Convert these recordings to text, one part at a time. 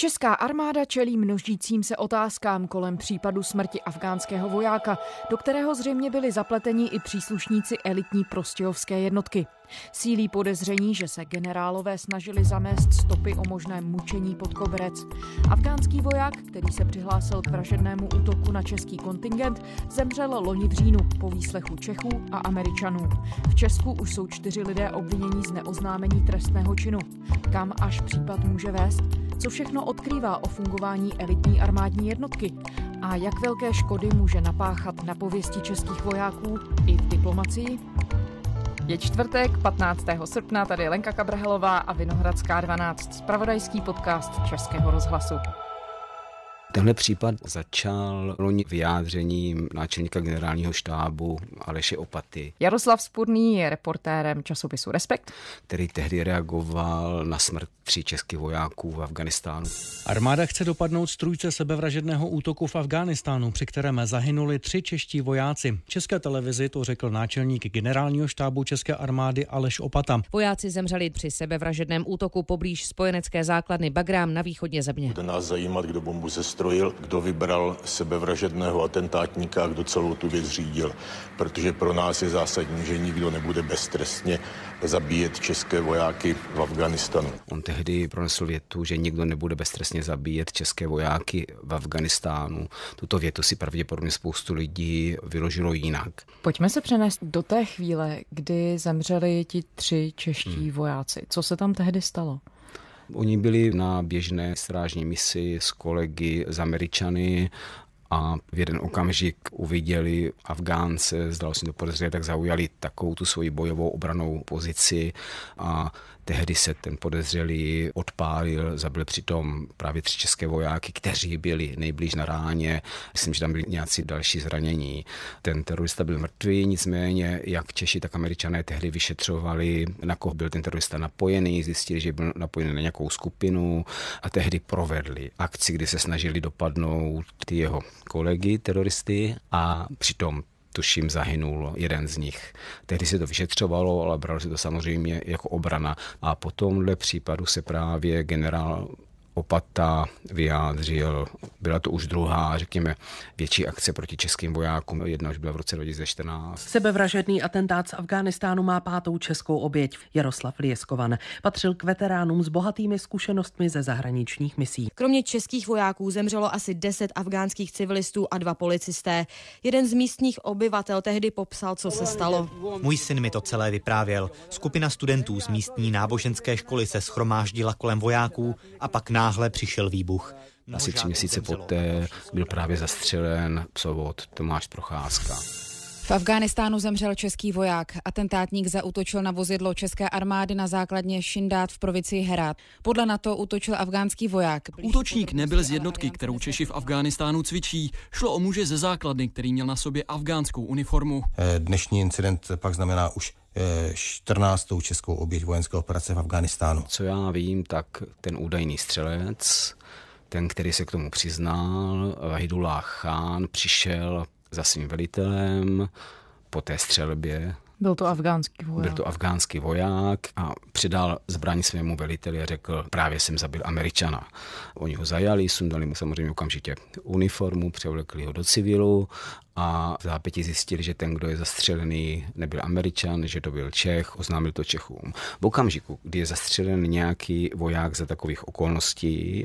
Česká armáda čelí množícím se otázkám kolem případu smrti afgánského vojáka, do kterého zřejmě byli zapleteni i příslušníci elitní prostějovské jednotky. Sílí podezření, že se generálové snažili zamést stopy o možném mučení pod koberec. Afgánský voják, který se přihlásil k vražednému útoku na český kontingent, zemřel loni v říjnu po výslechu Čechů a Američanů. V Česku už jsou čtyři lidé obvinění z neoznámení trestného činu. Kam až případ může vést? Co všechno odkrývá o fungování elitní armádní jednotky? A jak velké škody může napáchat na pověsti českých vojáků i v diplomacii? Je čtvrtek, 15. srpna, tady Lenka Kabrhelová a Vinohradská 12, spravodajský podcast Českého rozhlasu. Tenhle případ začal loni vyjádřením náčelníka generálního štábu Aleše Opaty. Jaroslav Spurný je reportérem časopisu Respekt, který tehdy reagoval na smrt tří českých vojáků v Afganistánu. Armáda chce dopadnout strůjce sebevražedného útoku v Afghánistánu, při kterém zahynuli tři čeští vojáci. České televizi to řekl náčelník generálního štábu České armády Aleš Opata. Vojáci zemřeli při sebevražedném útoku poblíž spojenecké základny Bagrám na východně země. Bude nás zajímat, kdo bombu zestrojil, kdo vybral sebevražedného atentátníka a kdo celou tu věc řídil. Protože pro nás je zásadní, že nikdo nebude beztrestně zabíjet české vojáky v Afganistanu. On tehdy pronesl větu, že nikdo nebude beztrestně zabíjet české vojáky v Afganistánu. Tuto větu si pravděpodobně spoustu lidí vyložilo jinak. Pojďme se přenést do té chvíle, kdy zemřeli ti tři čeští hmm. vojáci. Co se tam tehdy stalo? Oni byli na běžné strážní misi s kolegy z Američany a v jeden okamžik uviděli Afgánce, zdalo se to podezřelé, tak zaujali takovou tu svoji bojovou obranou pozici a tehdy se ten podezřelý odpálil, zabil přitom právě tři české vojáky, kteří byli nejblíž na ráně. Myslím, že tam byli nějací další zranění. Ten terorista byl mrtvý, nicméně jak Češi, tak Američané tehdy vyšetřovali, na koho byl ten terorista napojený, zjistili, že byl napojený na nějakou skupinu a tehdy provedli akci, kdy se snažili dopadnout ty jeho kolegy teroristy a přitom tuším zahynul jeden z nich. Tehdy se to vyšetřovalo, ale bralo se to samozřejmě jako obrana. A po tomhle případu se právě generál Opata vyjádřil. Byla to už druhá, řekněme, větší akce proti českým vojákům. Jedna už byla v roce 2014. Sebevražedný atentát z Afghánistánu má pátou českou oběť. Jaroslav Lieskovan patřil k veteránům s bohatými zkušenostmi ze zahraničních misí. Kromě českých vojáků zemřelo asi 10 afgánských civilistů a dva policisté. Jeden z místních obyvatel tehdy popsal, co se stalo. Můj syn mi to celé vyprávěl. Skupina studentů z místní náboženské školy se schromáždila kolem vojáků a pak náhle přišel výbuch. Asi tři měsíce poté byl právě zastřelen psovod Tomáš Procházka. V Afghánistánu zemřel český voják. Atentátník zautočil na vozidlo české armády na základně Šindát v provincii Herát. Podle NATO útočil afgánský voják. Útočník nebyl z jednotky, kterou Češi v Afghánistánu cvičí. Šlo o muže ze základny, který měl na sobě afgánskou uniformu. Eh, dnešní incident pak znamená už 14. Eh, českou oběť vojenské operace v Afghánistánu. Co já vím, tak ten údajný střelec, ten, který se k tomu přiznal, Vahidullah Khan, přišel za svým velitelem po té střelbě. Byl to afgánský voják. Byl to afgánský voják a přidal zbraň svému veliteli a řekl, právě jsem zabil Američana. Oni ho zajali, sundali mu samozřejmě okamžitě uniformu, převlekli ho do civilu a v zápěti zjistili, že ten, kdo je zastřelený, nebyl Američan, že to byl Čech, oznámil to Čechům. V okamžiku, kdy je zastřelen nějaký voják za takových okolností,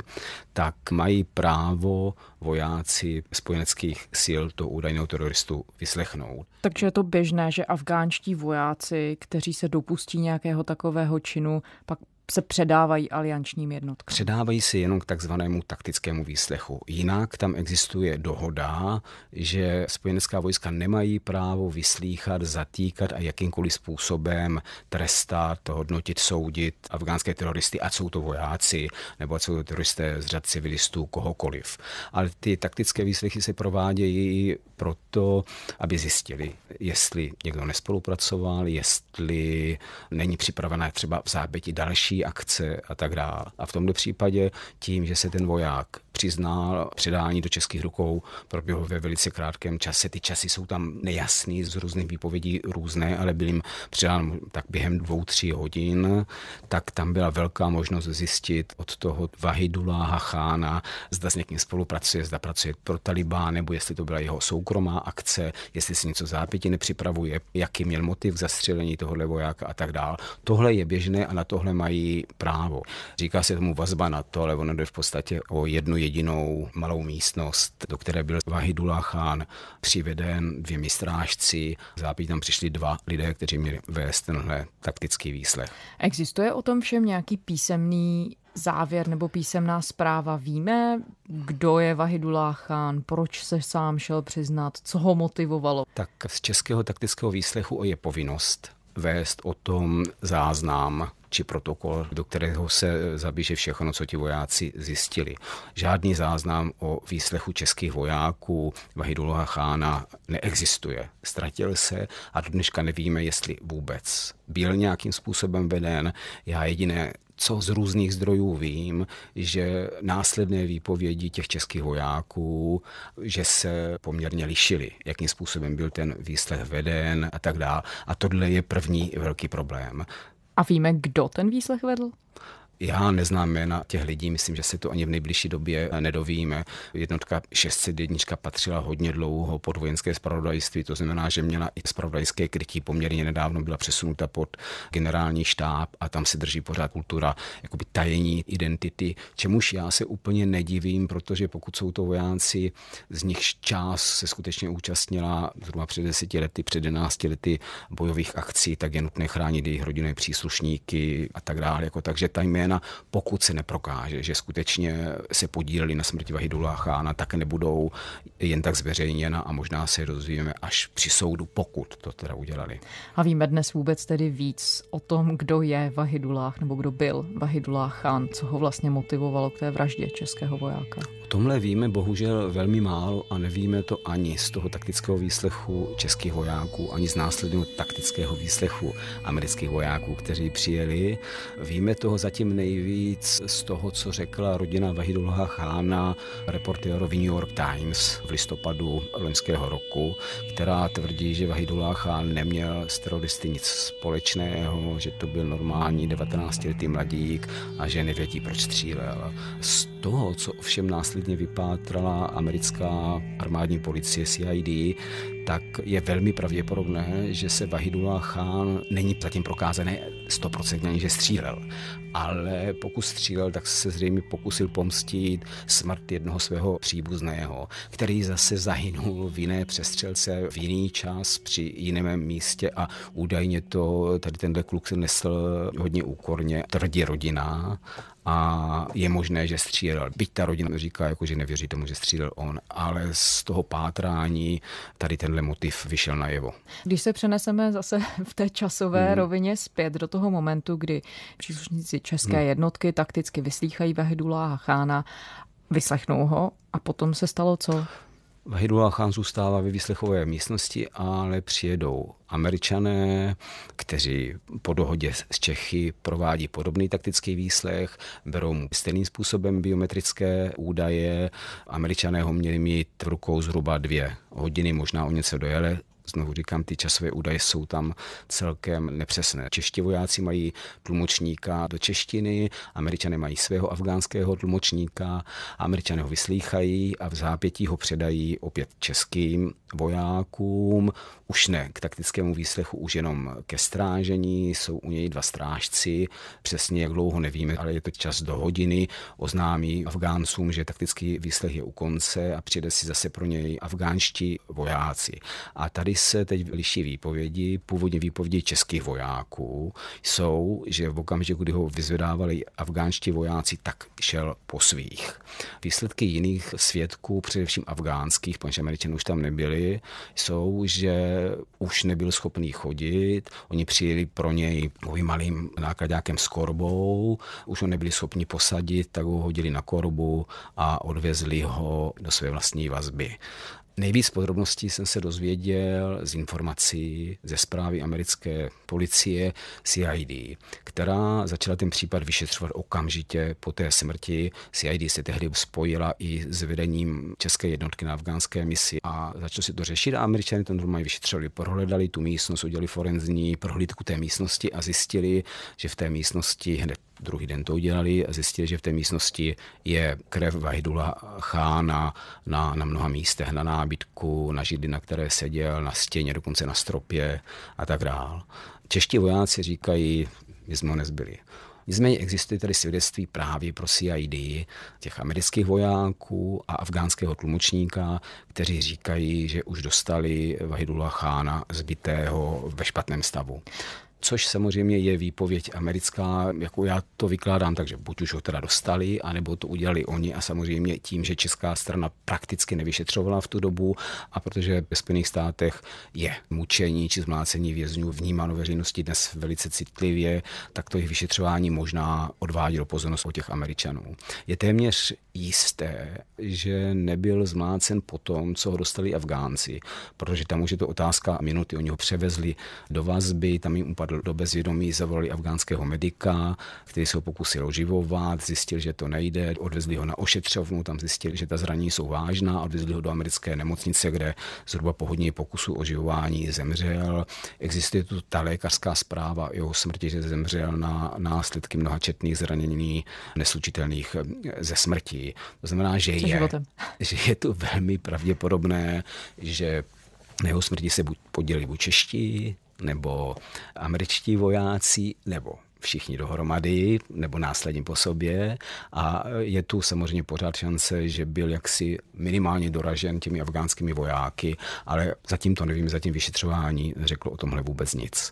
tak mají právo vojáci spojeneckých sil to údajného teroristu vyslechnout. Takže je to běžné, že afgánští vojáci, kteří se dopustí nějakého takového činu, pak se předávají aliančním jednotkám? Předávají se jenom k takzvanému taktickému výslechu. Jinak tam existuje dohoda, že spojenecká vojska nemají právo vyslíchat, zatýkat a jakýmkoliv způsobem trestat, hodnotit, soudit afgánské teroristy, ať jsou to vojáci, nebo ať jsou to teroristé z řad civilistů, kohokoliv. Ale ty taktické výslechy se provádějí proto, aby zjistili, jestli někdo nespolupracoval, jestli není připravená třeba v záběti další další akce a tak dále. A v tomto případě tím, že se ten voják přiznal předání do českých rukou, proběhlo ve velice krátkém čase. Ty časy jsou tam nejasný, z různých výpovědí různé, ale byl jim předán tak během dvou, tří hodin, tak tam byla velká možnost zjistit od toho Vahidula Chána, zda s někým spolupracuje, zda pracuje pro Talibán, nebo jestli to byla jeho soukromá akce, jestli si něco zápětí nepřipravuje, jaký měl motiv k zastřelení tohohle vojáka a tak dál. Tohle je běžné a na tohle mají právo. Říká se tomu vazba na to, ale ono jde v podstatě o jednu jedinou malou místnost, do které byl Vahidullah Khan přiveden dvěmi strážci. Zápětí tam přišli dva lidé, kteří měli vést tenhle taktický výslech. Existuje o tom všem nějaký písemný závěr nebo písemná zpráva? Víme, kdo je Vahidullah Khan, proč se sám šel přiznat, co ho motivovalo? Tak z českého taktického výslechu je povinnost vést o tom záznam či protokol, do kterého se zabíže všechno, co ti vojáci zjistili. Žádný záznam o výslechu českých vojáků Vahidullah Chána neexistuje. Ztratil se a do dneška nevíme, jestli vůbec byl nějakým způsobem veden. Já jediné, co z různých zdrojů vím, že následné výpovědi těch českých vojáků, že se poměrně lišily, jakým způsobem byl ten výslech veden a tak dále. A tohle je první velký problém. A víme, kdo ten výslech vedl? Já neznám jména těch lidí, myslím, že se to ani v nejbližší době nedovíme. Jednotka 601 patřila hodně dlouho pod vojenské spravodajství, to znamená, že měla i spravodajské krytí. Poměrně nedávno byla přesunuta pod generální štáb a tam se drží pořád kultura jakoby tajení identity, čemuž já se úplně nedivím, protože pokud jsou to vojáci, z nich část se skutečně účastnila zhruba před deseti lety, před 11 lety bojových akcí, tak je nutné chránit jejich rodinné příslušníky a tak dále. Jako, takže ta jména, pokud se neprokáže, že skutečně se podíleli na smrti Vahidula Chána, tak nebudou jen tak zveřejněna a možná se dozvíme až při soudu, pokud to teda udělali. A víme dnes vůbec tedy víc o tom, kdo je Vahidullah nebo kdo byl Vahidullah Khan, co ho vlastně motivovalo k té vraždě českého vojáka? O tomhle víme bohužel velmi málo a nevíme to ani z toho taktického výslechu českých vojáků, ani z následného taktického výslechu amerických vojáků, kteří přijeli. Víme toho zatím nejvíc z toho, co řekla rodina Vahidullah Chána reportérovi New York Times v listopadu loňského roku, která tvrdí, že Vahidullah Chán neměl s teroristy nic společného, že to byl normální 19-letý mladík a že nevědí, proč střílel. Z toho, co ovšem následně vypátrala americká armádní policie CID, tak je velmi pravděpodobné, že se Vahidullah Khan není zatím prokázané 100% že střílel. Ale pokud střílel, tak se zřejmě pokusil pomstit smrt jednoho svého příbuzného, který zase zahynul v jiné přestřelce v jiný čas při jiném místě a údajně to tady tenhle kluk se nesl hodně úkorně, tvrdí rodina a je možné, že střílel. Byť ta rodina říká, jako, že nevěří tomu, že střílel on, ale z toho pátrání tady tenhle motiv vyšel najevo. Když se přeneseme zase v té časové hmm. rovině zpět do toho momentu, kdy příslušníci české hmm. jednotky takticky vyslýchají Vahidula a Chána, vyslechnou ho a potom se stalo co? Vahidullah Khan zůstává ve výslechové místnosti, ale přijedou američané, kteří po dohodě s Čechy provádí podobný taktický výslech, berou mu stejným způsobem biometrické údaje. Američané ho měli mít v rukou zhruba dvě hodiny, možná o něco dojele, Znovu říkám, ty časové údaje jsou tam celkem nepřesné. Čeští vojáci mají tlumočníka do češtiny, američané mají svého afgánského tlumočníka, američané ho vyslýchají a v zápětí ho předají opět českým vojákům, už ne k taktickému výslechu, už jenom ke strážení, jsou u něj dva strážci, přesně jak dlouho nevíme, ale je to čas do hodiny, oznámí Afgáncům, že taktický výslech je u konce a přijde si zase pro něj afgánští vojáci. A tady se teď liší výpovědi. Původně výpovědi českých vojáků jsou, že v okamžiku, kdy ho vyzvedávali afgánští vojáci, tak šel po svých. Výsledky jiných svědků, především afgánských, protože američané už tam nebyli, jsou, že už nebyl schopný chodit. Oni přijeli pro něj malým nákladňákem s korbou, už ho nebyli schopni posadit, tak ho hodili na korbu a odvezli ho do své vlastní vazby Nejvíc podrobností jsem se dozvěděl z informací ze zprávy americké policie CID, která začala ten případ vyšetřovat okamžitě po té smrti. CID se tehdy spojila i s vedením české jednotky na afgánské misi a začalo si to řešit a američané to normálně vyšetřovali. Prohledali tu místnost, udělali forenzní prohlídku té místnosti a zjistili, že v té místnosti hned druhý den to udělali a zjistili, že v té místnosti je krev Vahidula Chána na, na mnoha místech, na nábytku, na židli, na které seděl, na stěně, dokonce na stropě a tak dál. Čeští vojáci říkají, my jsme ho nezbyli. Nicméně existuje tady svědectví právě pro CID těch amerických vojáků a afgánského tlumočníka, kteří říkají, že už dostali Vahidula Chána zbytého ve špatném stavu což samozřejmě je výpověď americká, jako já to vykládám, takže buď už ho teda dostali, anebo to udělali oni a samozřejmě tím, že česká strana prakticky nevyšetřovala v tu dobu a protože ve Spojených státech je mučení či zmlácení vězňů vnímáno veřejnosti dnes velice citlivě, tak to jejich vyšetřování možná odvádělo pozornost od těch Američanů. Je téměř jisté, že nebyl zmlácen po tom, co ho dostali Afgánci, protože tam už je to otázka minuty. Oni ho převezli do vazby, tam jim upadl do bezvědomí, zavolali afgánského medika, který se ho pokusil oživovat, zjistil, že to nejde, odvezli ho na ošetřovnu, tam zjistili, že ta zranění jsou vážná, odvezli ho do americké nemocnice, kde zhruba po hodině pokusu oživování zemřel. Existuje tu ta lékařská zpráva jeho smrti, že zemřel na následky mnohačetných zranění neslučitelných ze smrti. To znamená, že je, že je to velmi pravděpodobné, že na jeho smrti se buď podělili buď čeští, nebo američtí vojáci, nebo všichni dohromady, nebo následně po sobě. A je tu samozřejmě pořád šance, že byl jaksi minimálně doražen těmi afgánskými vojáky, ale zatím to nevím, zatím vyšetřování řeklo o tomhle vůbec nic.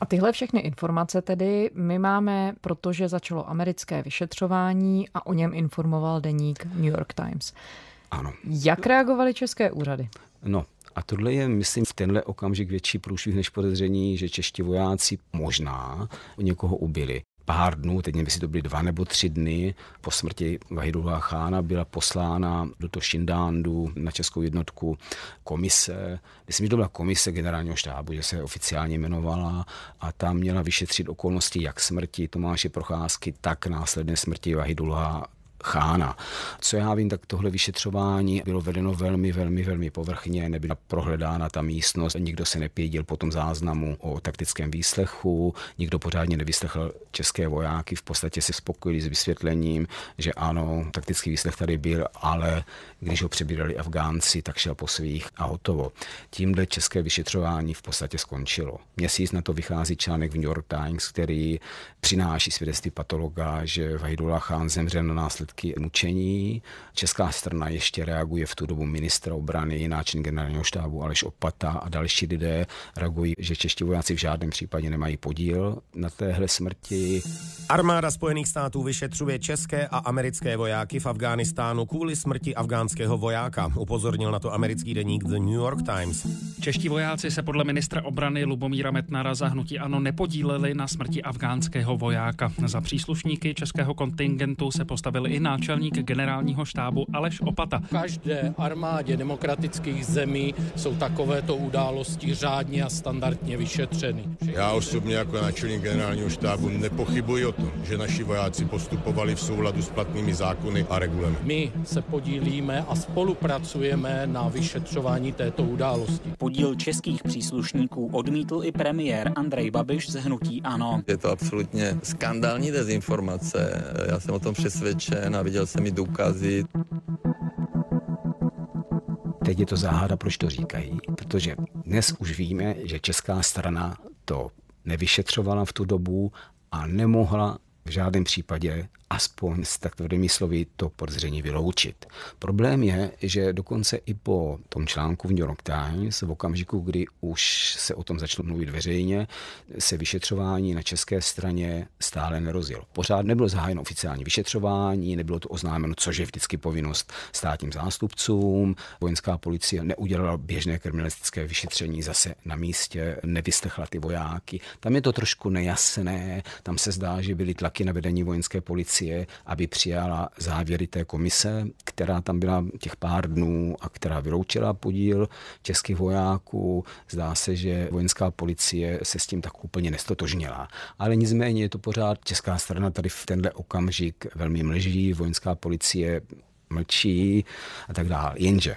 A tyhle všechny informace tedy my máme, protože začalo americké vyšetřování a o něm informoval deník New York Times. Ano. Jak reagovaly české úřady? No, a tohle je, myslím, v tenhle okamžik větší průšvih než podezření, že čeští vojáci možná někoho ubili pár dnů, teď nevím, jestli to byly dva nebo tři dny, po smrti Vahidullah Chána byla poslána do toho Šindándu na českou jednotku komise. Myslím, že to byla komise generálního štábu, že se oficiálně jmenovala a tam měla vyšetřit okolnosti jak smrti Tomáše Procházky, tak následné smrti Vahidullah Chána. Co já vím, tak tohle vyšetřování bylo vedeno velmi, velmi, velmi povrchně, nebyla prohledána ta místnost, nikdo se nepědil po tom záznamu o taktickém výslechu, nikdo pořádně nevyslechl české vojáky, v podstatě si spokojili s vysvětlením, že ano, taktický výslech tady byl, ale když ho přebírali Afgánci, tak šel po svých a hotovo. Tímhle české vyšetřování v podstatě skončilo. Měsíc na to vychází článek v New York Times, který přináší svědectví patologa, že Vahidullah Khan zemřel na následky mučení. Česká strana ještě reaguje v tu dobu ministra obrany, náčelník generálního štábu Aleš Opata a další lidé reagují, že čeští vojáci v žádném případě nemají podíl na téhle smrti. Armáda Spojených států vyšetřuje české a americké vojáky v Afghánistánu kvůli smrti afgánského vojáka. Upozornil na to americký deník The New York Times. Čeští vojáci se podle ministra obrany Lubomíra Metnara za hnutí ano nepodíleli na smrti afgánského vojáka. Za příslušníky českého kontingentu se postavil i náčelník generálního štábu Aleš Opata. V každé armádě demokratických zemí jsou takovéto události řádně a standardně vyšetřeny. Já osobně jako náčelník generálního štábu nepochybuji o tom, že naši vojáci postupovali v souladu s platnými zákony a regulemi. My se podílíme a spolupracujeme na vyšetřování této události. Podíl českých příslušníků odmítl i premiér Andrej Babiš z hnutí ANO. Je to absolutně skandální dezinformace. Já jsem o tom přesvědčen a viděl jsem i důkazy. Teď je to záhada, proč to říkají, protože dnes už víme, že česká strana to nevyšetřovala v tu dobu a nemohla v žádném případě aspoň s tak tvrdými slovy to podezření vyloučit. Problém je, že dokonce i po tom článku v New York Times, v okamžiku, kdy už se o tom začalo mluvit veřejně, se vyšetřování na české straně stále nerozjelo. Pořád nebylo zahájeno oficiální vyšetřování, nebylo to oznámeno, což je vždycky povinnost státním zástupcům. Vojenská policie neudělala běžné kriminalistické vyšetření zase na místě, nevyslechla ty vojáky. Tam je to trošku nejasné, tam se zdá, že byly tlaky na vedení vojenské policie policie, aby přijala závěry té komise, která tam byla těch pár dnů a která vyloučila podíl českých vojáků. Zdá se, že vojenská policie se s tím tak úplně nestotožnila. Ale nicméně je to pořád česká strana tady v tenhle okamžik velmi mlží, vojenská policie mlčí a tak dále. Jenže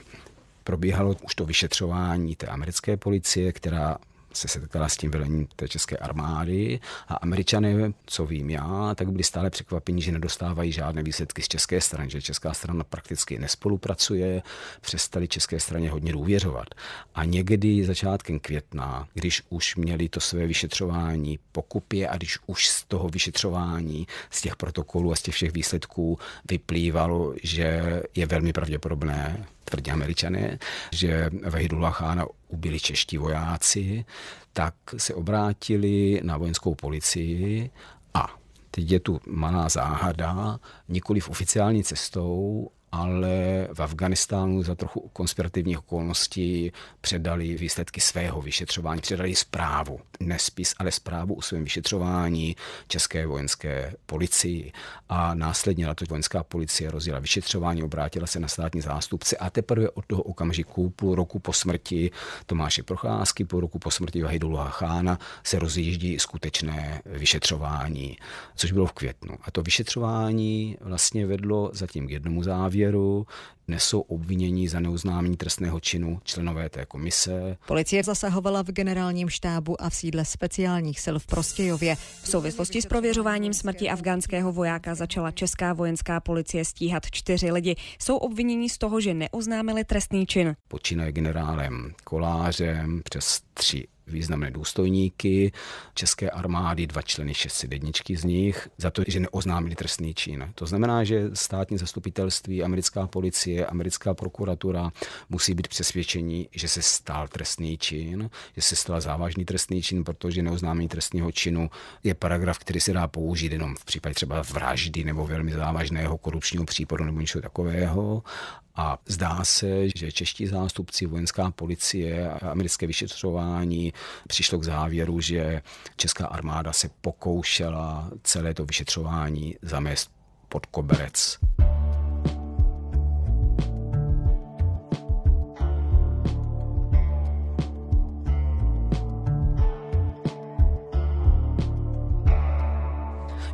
probíhalo už to vyšetřování té americké policie, která se setkala s tím velením té české armády a američané, co vím já, tak byli stále překvapení, že nedostávají žádné výsledky z české strany, že česká strana prakticky nespolupracuje, přestali české straně hodně důvěřovat. A někdy začátkem května, když už měli to své vyšetřování pokupě a když už z toho vyšetřování, z těch protokolů a z těch všech výsledků vyplývalo, že je velmi pravděpodobné, tvrdí američané, že Vahidullah Chána ubili čeští vojáci, tak se obrátili na vojenskou policii a teď je tu malá záhada, nikoli v oficiální cestou, ale v Afganistánu za trochu konspirativních okolností předali výsledky svého vyšetřování, předali zprávu, nespis, ale zprávu o svém vyšetřování České vojenské policii. A následně na to vojenská policie rozjela vyšetřování, obrátila se na státní zástupce a teprve od toho okamžiku, půl roku po smrti Tomáše Procházky, půl roku po smrti Vahidullah Chána, se rozjíždí skutečné vyšetřování, což bylo v květnu. A to vyšetřování vlastně vedlo zatím k jednomu závěru, závěru nesou obvinění za neuznámení trestného činu členové té komise. Policie zasahovala v generálním štábu a v sídle speciálních sil v Prostějově. V souvislosti s prověřováním smrti afgánského vojáka začala česká vojenská policie stíhat čtyři lidi. Jsou obvinění z toho, že neoznámili trestný čin. Počínaje generálem Kolářem přes tři významné důstojníky české armády, dva členy 601 z nich, za to, že neoznámili trestný čin. To znamená, že státní zastupitelství, americká policie, americká prokuratura musí být přesvědčení, že se stal trestný čin, že se stal závažný trestný čin, protože neoznámení trestního činu je paragraf, který se dá použít jenom v případě třeba vraždy nebo velmi závažného korupčního případu nebo něco takového. A zdá se, že čeští zástupci, vojenská policie a americké vyšetřování přišlo k závěru, že česká armáda se pokoušela celé to vyšetřování zamést pod koberec.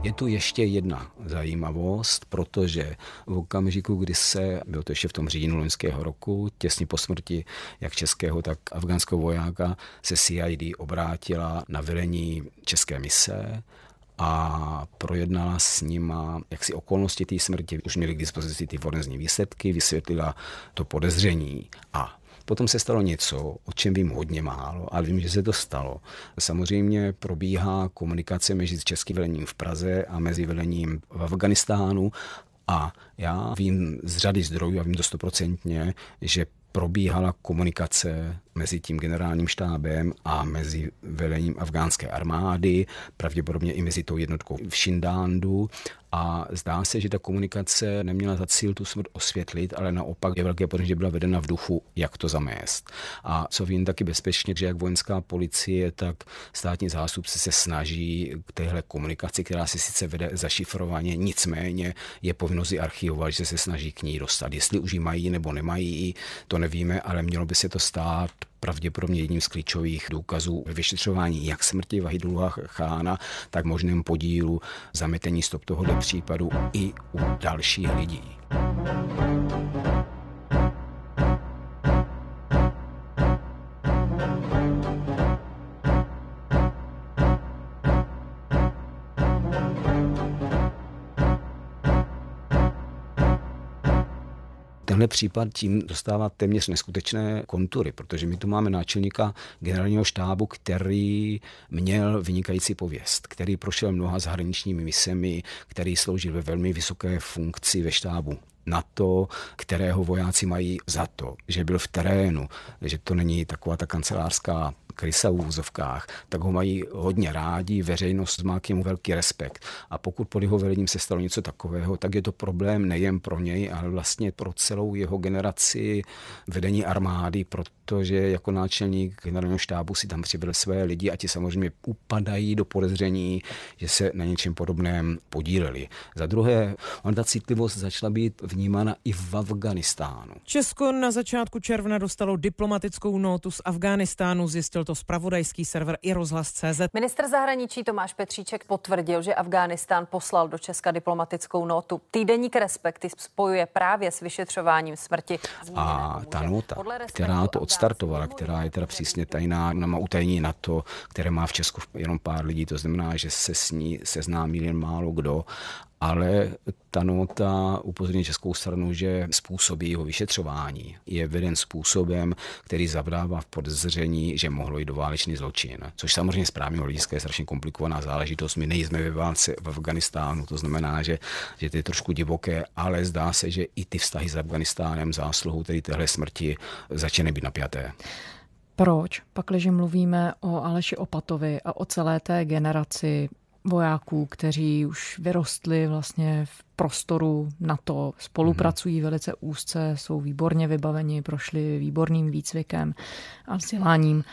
Je tu ještě jedna zajímavost, protože v okamžiku, kdy se, bylo to ještě v tom říjnu loňského roku, těsně po smrti jak českého, tak afgánského vojáka, se CID obrátila na velení české mise a projednala s nima jaksi okolnosti té smrti. Už měli k dispozici ty forenzní výsledky, vysvětlila to podezření a Potom se stalo něco, o čem vím hodně málo, ale vím, že se to stalo. Samozřejmě probíhá komunikace mezi českým velením v Praze a mezi velením v Afganistánu a já vím z řady zdrojů a vím to stoprocentně, že probíhala komunikace mezi tím generálním štábem a mezi velením afgánské armády, pravděpodobně i mezi tou jednotkou v Šindándu a zdá se, že ta komunikace neměla za cíl tu smrt osvětlit, ale naopak je velké podezření, že byla vedena v duchu, jak to zamést. A co vím taky bezpečně, že jak vojenská policie, tak státní zástupci se snaží k téhle komunikaci, která se sice vede zašifrovaně, nicméně je povinnost archivovat, že se snaží k ní dostat. Jestli už ji mají nebo nemají, to nevíme, ale mělo by se to stát pravděpodobně jedním z klíčových důkazů vyšetřování jak smrti Vahidullah Chána, tak možném podílu zametení stop tohoto případu i u dalších lidí. Tenhle případ tím dostává téměř neskutečné kontury, protože my tu máme náčelníka generálního štábu, který měl vynikající pověst, který prošel mnoha zahraničními misemi, který sloužil ve velmi vysoké funkci ve štábu na to, kterého vojáci mají za to, že byl v terénu, že to není taková ta kancelářská krysa v úzovkách, tak ho mají hodně rádi, veřejnost má k němu velký respekt. A pokud pod jeho vedením se stalo něco takového, tak je to problém nejen pro něj, ale vlastně pro celou jeho generaci vedení armády, protože jako náčelník generálního štábu si tam přivedl své lidi a ti samozřejmě upadají do podezření, že se na něčem podobném podíleli. Za druhé, on ta citlivost začala být vnímána i v Afganistánu. Česko na začátku června dostalo diplomatickou notu z Afganistánu, zjistil to spravodajský server i rozhlas.cz. Minister zahraničí Tomáš Petříček potvrdil, že Afghánistán poslal do Česka diplomatickou notu. Týdeník Respekty spojuje právě s vyšetřováním smrti. A ta nota, která to odstartovala, která je teda přísně tajná, má utajení na to, které má v Česku jenom pár lidí, to znamená, že se s ní seznámí jen málo kdo ale ta nota upozorní českou stranu, že způsob jeho vyšetřování je veden způsobem, který zavdává v podezření, že mohlo jít do válečný zločin. Což samozřejmě z právního hlediska je strašně komplikovaná záležitost. My nejsme ve válce v Afganistánu, to znamená, že, že to je trošku divoké, ale zdá se, že i ty vztahy s Afganistánem zásluhou tedy téhle smrti začínají být napjaté. Proč, pakliže mluvíme o Aleši Opatovi a o celé té generaci vojáků, kteří už vyrostli vlastně v prostoru NATO, spolupracují velice úzce, jsou výborně vybaveni, prošli výborným výcvikem a vzděláním.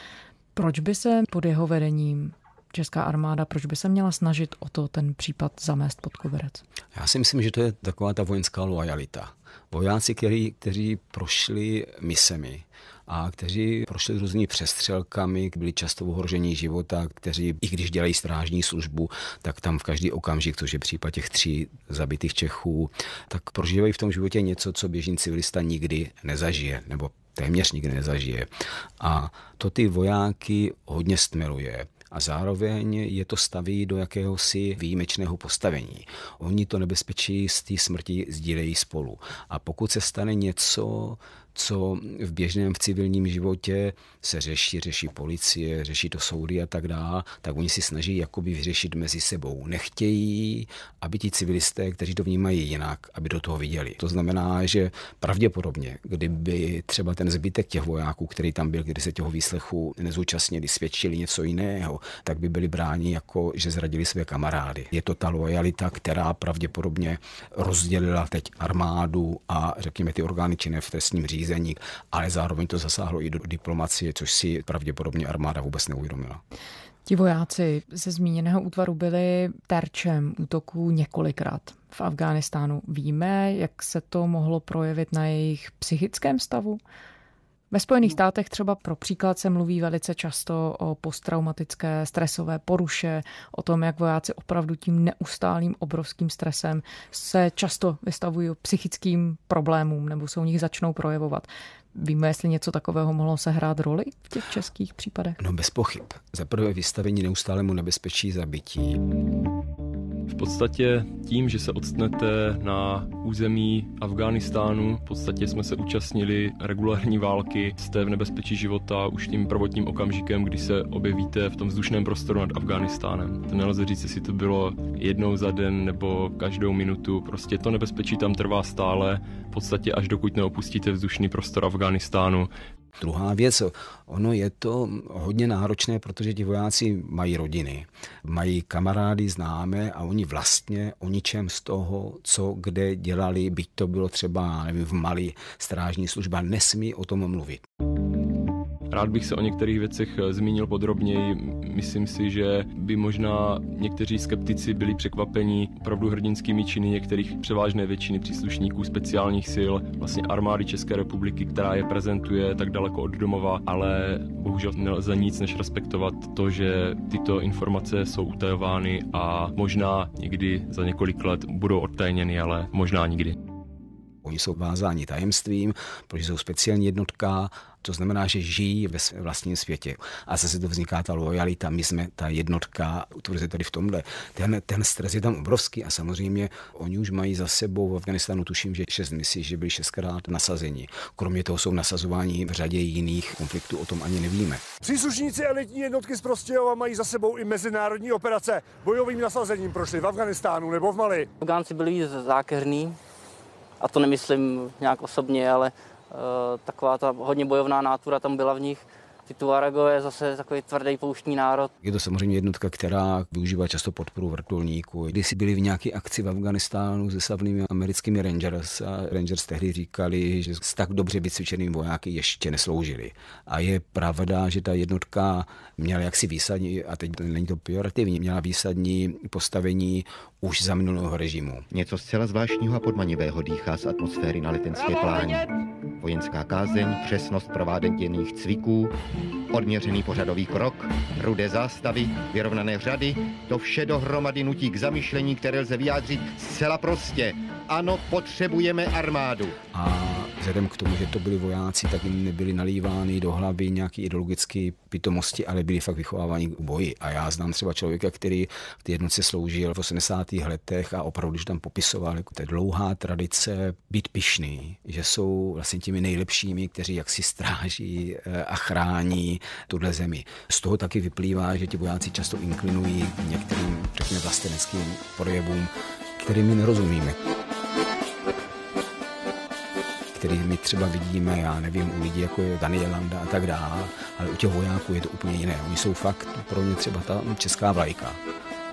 Proč by se pod jeho vedením česká armáda, proč by se měla snažit o to ten případ zamést pod koberec? Já si myslím, že to je taková ta vojenská lojalita. Vojáci, který, kteří prošli misemi, a kteří prošli různými přestřelkami, byli často ohrožení života, kteří, i když dělají strážní službu, tak tam v každý okamžik, což je případ těch tří zabitých Čechů, tak prožívají v tom životě něco, co běžný civilista nikdy nezažije, nebo téměř nikdy nezažije. A to ty vojáky hodně stmeluje a zároveň je to staví do jakéhosi výjimečného postavení. Oni to nebezpečí z té smrti sdílejí spolu. A pokud se stane něco, co v běžném v civilním životě se řeší, řeší policie, řeší to soudy a tak dále, tak oni si snaží jakoby vyřešit mezi sebou. Nechtějí, aby ti civilisté, kteří to vnímají jinak, aby do toho viděli. To znamená, že pravděpodobně, kdyby třeba ten zbytek těch vojáků, který tam byl, kdy se těho výslechu nezúčastnili, svědčili něco jiného, tak by byli bráni jako, že zradili své kamarády. Je to ta lojalita, která pravděpodobně rozdělila teď armádu a řekněme ty orgány činné v trestním řízení řízení, ale zároveň to zasáhlo i do diplomacie, což si pravděpodobně armáda vůbec neuvědomila. Ti vojáci ze zmíněného útvaru byli terčem útoků několikrát v Afghánistánu. Víme, jak se to mohlo projevit na jejich psychickém stavu? Ve Spojených státech třeba pro příklad se mluví velice často o posttraumatické stresové poruše, o tom, jak vojáci opravdu tím neustálým obrovským stresem se často vystavují psychickým problémům nebo se u nich začnou projevovat. Víme, jestli něco takového mohlo sehrát roli v těch českých případech? No bez pochyb. Za prvé vystavení neustálému nebezpečí zabití. V podstatě tím, že se odstnete na území Afghánistánu, v podstatě jsme se účastnili regulární války, jste v nebezpečí života už tím prvotním okamžikem, kdy se objevíte v tom vzdušném prostoru nad Afghánistánem. To nelze říct, jestli to bylo jednou za den nebo každou minutu, prostě to nebezpečí tam trvá stále, v podstatě až dokud neopustíte vzdušný prostor Afghánistánu. Druhá věc, ono je to hodně náročné, protože ti vojáci mají rodiny, mají kamarády, známé a oni vlastně o ničem z toho, co kde dělali, byť to bylo třeba nevím, v Mali strážní služba, nesmí o tom mluvit. Rád bych se o některých věcech eh, zmínil podrobněji. Myslím si, že by možná někteří skeptici byli překvapeni opravdu hrdinskými činy některých převážné většiny příslušníků speciálních sil, vlastně armády České republiky, která je prezentuje tak daleko od domova, ale bohužel nelze nic než respektovat to, že tyto informace jsou utajovány a možná někdy za několik let budou odtajněny, ale možná nikdy. Oni jsou vázáni tajemstvím, protože jsou speciální jednotka to znamená, že žijí ve svém vlastním světě. A zase to vzniká ta lojalita, my jsme ta jednotka, utvrzuje tady v tomhle. Ten, ten stres je tam obrovský a samozřejmě oni už mají za sebou v Afganistánu, tuším, že šest misí, že byli šestkrát nasazení. Kromě toho jsou nasazováni v řadě jiných konfliktů, o tom ani nevíme. Příslušníci elitní jednotky z Prostějova mají za sebou i mezinárodní operace. Bojovým nasazením prošli v Afganistánu nebo v Mali. Afgánci byli zákeřní, a to nemyslím nějak osobně, ale Eh, taková ta hodně bojovná nátura tam byla v nich. Ty Tuaregové je zase takový tvrdý pouštní národ. Je to samozřejmě jednotka, která využívá často podporu vrtulníků. Když si byli v nějaké akci v Afganistánu se slavnými americkými Rangers a Rangers tehdy říkali, že s tak dobře vycvičenými vojáky ještě nesloužili. A je pravda, že ta jednotka měla jaksi výsadní, a teď není to pejorativní, měla výsadní postavení už za minulého režimu. Něco zcela zvláštního a podmanivého dýchá z atmosféry na letenské pláni. Vojenská kázeň, přesnost prováděných cviků, odměřený pořadový krok, rudé zástavy, vyrovnané řady, to vše dohromady nutí k zamyšlení, které lze vyjádřit zcela prostě. Ano, potřebujeme armádu. A vzhledem k tomu, že to byli vojáci, tak jim nebyly nalívány do hlavy nějaké ideologické pitomosti, ale byli fakt vychováváni k boji. A já znám třeba člověka, který v té jednotce sloužil v 80. letech a opravdu, když tam popisoval jako to dlouhá tradice být pišný, že jsou vlastně těmi nejlepšími, kteří jaksi stráží eh, a chrání tuhle zemi. Z toho taky vyplývá, že ti vojáci často inklinují některým, řekněme, vlasteneckým projevům, kterým my nerozumíme který my třeba vidíme, já nevím, u lidí jako je Daniel Landa a tak dále, ale u těch vojáků je to úplně jiné. Oni jsou fakt pro mě třeba ta česká vlajka,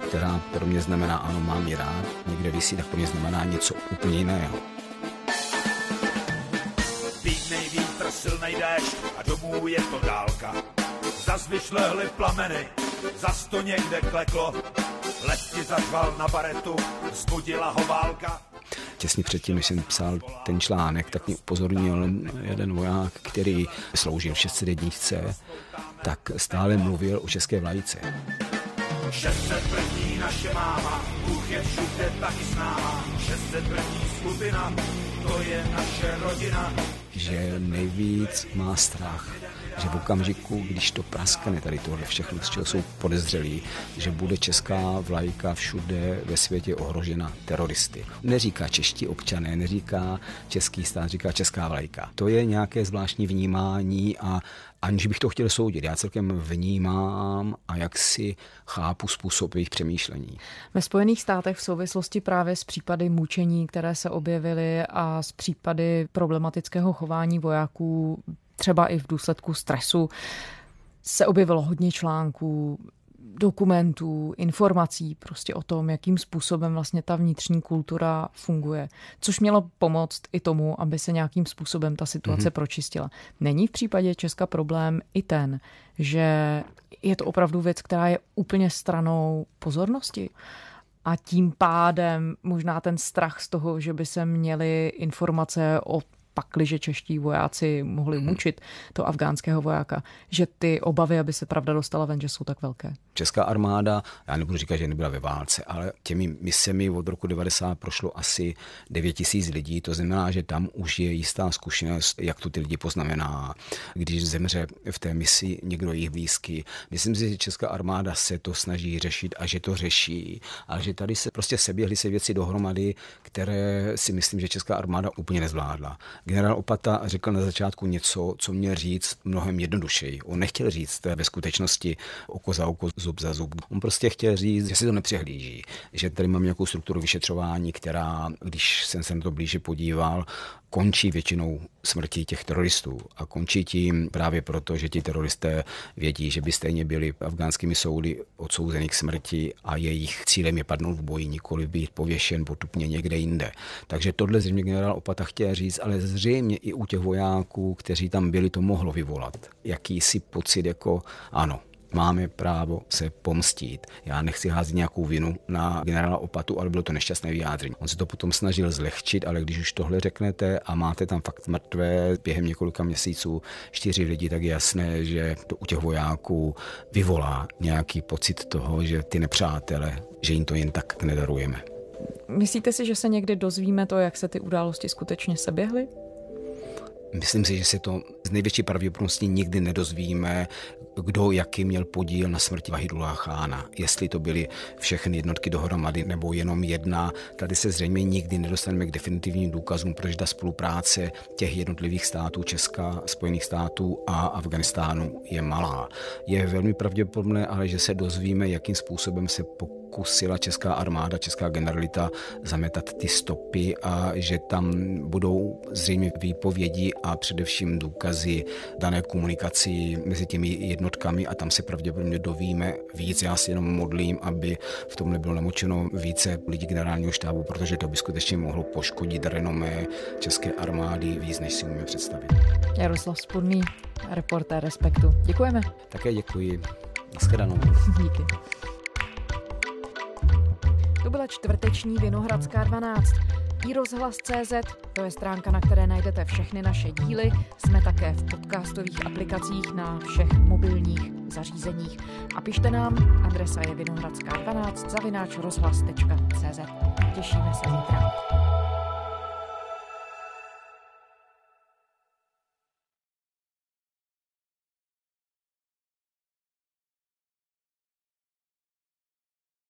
která pro mě znamená, ano, mám ji rád, někde vysí, tak pro mě znamená něco úplně jiného. Domů je to dálka. Zas vyšlehly plameny, zas to někde kleklo. Letky zařval na baretu, zbudila ho válka těsně předtím, než jsem psal ten článek, tak mě upozornil jeden voják, který sloužil v 601, tak stále mluvil o české vlajce. 600 první naše máma, Bůh je všude taky s náma. 600 první skupina, to je naše rodina. Že nejvíc má strach že v okamžiku, když to praskne tady tohle všechno, z čeho jsou podezřelí, že bude česká vlajka všude ve světě ohrožena teroristy. Neříká čeští občané, neříká český stát, říká česká vlajka. To je nějaké zvláštní vnímání a aniž bych to chtěl soudit, já celkem vnímám a jak si chápu způsob jejich přemýšlení. Ve Spojených státech v souvislosti právě s případy mučení, které se objevily a s případy problematického chování vojáků třeba i v důsledku stresu se objevilo hodně článků, dokumentů, informací prostě o tom, jakým způsobem vlastně ta vnitřní kultura funguje, což mělo pomoct i tomu, aby se nějakým způsobem ta situace mm-hmm. pročistila. Není v případě Česka problém i ten, že je to opravdu věc, která je úplně stranou pozornosti a tím pádem možná ten strach z toho, že by se měly informace o pakliže čeští vojáci mohli mhm. mučit to afgánského vojáka, že ty obavy, aby se pravda dostala ven, že jsou tak velké. Česká armáda, já nebudu říkat, že nebyla ve válce, ale těmi misemi od roku 90 prošlo asi 9 tisíc lidí, to znamená, že tam už je jistá zkušenost, jak to ty lidi poznamená, když zemře v té misi někdo jich blízký. Myslím si, že Česká armáda se to snaží řešit a že to řeší, a že tady se prostě seběhly se věci dohromady, které si myslím, že Česká armáda úplně nezvládla. Generál Opata řekl na začátku něco, co měl říct mnohem jednodušeji. On nechtěl říct ve skutečnosti oko za oko, zub za zub. On prostě chtěl říct, že si to nepřehlíží, že tady mám nějakou strukturu vyšetřování, která, když jsem se na to blíže podíval, končí většinou smrtí těch teroristů. A končí tím právě proto, že ti teroristé vědí, že by stejně byli afgánskými soudy odsouzeni k smrti a jejich cílem je padnout v boji, nikoli být pověšen potupně někde jinde. Takže tohle zřejmě generál Opata chtěl říct, ale zřejmě i u těch vojáků, kteří tam byli, to mohlo vyvolat. Jakýsi pocit jako ano, máme právo se pomstít. Já nechci házet nějakou vinu na generála Opatu, ale bylo to nešťastné vyjádření. On se to potom snažil zlehčit, ale když už tohle řeknete a máte tam fakt mrtvé během několika měsíců čtyři lidi, tak je jasné, že to u těch vojáků vyvolá nějaký pocit toho, že ty nepřátele, že jim to jen tak nedarujeme. Myslíte si, že se někdy dozvíme to, jak se ty události skutečně seběhly? Myslím si, že se to z největší pravděpodobností nikdy nedozvíme, kdo jaký měl podíl na smrti Vahidula Chána. Jestli to byly všechny jednotky dohromady nebo jenom jedna. Tady se zřejmě nikdy nedostaneme k definitivním důkazům, protože ta spolupráce těch jednotlivých států Česka, Spojených států a Afganistánu je malá. Je velmi pravděpodobné, ale že se dozvíme, jakým způsobem se po pokusila česká armáda, česká generalita zametat ty stopy a že tam budou zřejmě výpovědi a především důkazy dané komunikaci mezi těmi jednotkami a tam se pravděpodobně dovíme víc. Já si jenom modlím, aby v tom nebylo namočeno více lidí generálního štábu, protože to by skutečně mohlo poškodit renomé české armády víc, než si umíme představit. Jaroslav Spodný, reportér Respektu. Děkujeme. Také děkuji. Naschledanou. Díky. To byla čtvrteční Vinohradská 12. I rozhlas.cz, to je stránka, na které najdete všechny naše díly. Jsme také v podcastových aplikacích na všech mobilních zařízeních. A pište nám, adresa je vinohradská12 zavináč rozhlas.cz. Těšíme se zítra.